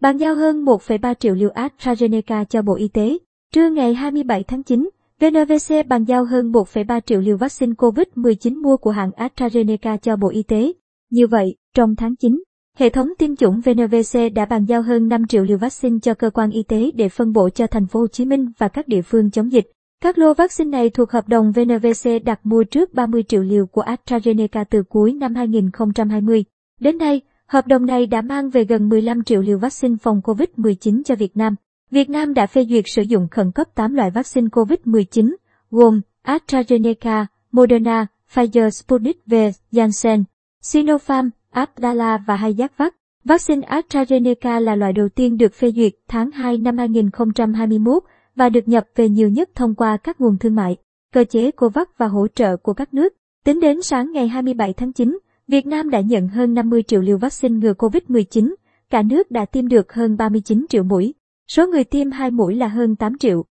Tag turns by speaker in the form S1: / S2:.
S1: bàn giao hơn 1,3 triệu liều AstraZeneca cho Bộ Y tế. Trưa ngày 27 tháng 9, VNVC bàn giao hơn 1,3 triệu liều vaccine COVID-19 mua của hãng AstraZeneca cho Bộ Y tế. Như vậy, trong tháng 9, hệ thống tiêm chủng VNVC đã bàn giao hơn 5 triệu liều vaccine cho cơ quan y tế để phân bổ cho thành phố Hồ Chí Minh và các địa phương chống dịch. Các lô vaccine này thuộc hợp đồng VNVC đặt mua trước 30 triệu liều của AstraZeneca từ cuối năm 2020. Đến nay, hợp đồng này đã mang về gần 15 triệu liều vaccine phòng COVID-19 cho Việt Nam. Việt Nam đã phê duyệt sử dụng khẩn cấp 8 loại vaccine COVID-19, gồm AstraZeneca, Moderna, Pfizer Sputnik V, Janssen, Sinopharm, Abdala và Hayavac. Vaccine AstraZeneca là loại đầu tiên được phê duyệt tháng 2 năm 2021 và được nhập về nhiều nhất thông qua các nguồn thương mại, cơ chế COVAX và hỗ trợ của các nước. Tính đến sáng ngày 27 tháng 9, Việt Nam đã nhận hơn 50 triệu liều vaccine ngừa COVID-19, cả nước đã tiêm được hơn 39 triệu mũi. Số người tiêm hai mũi là hơn 8 triệu.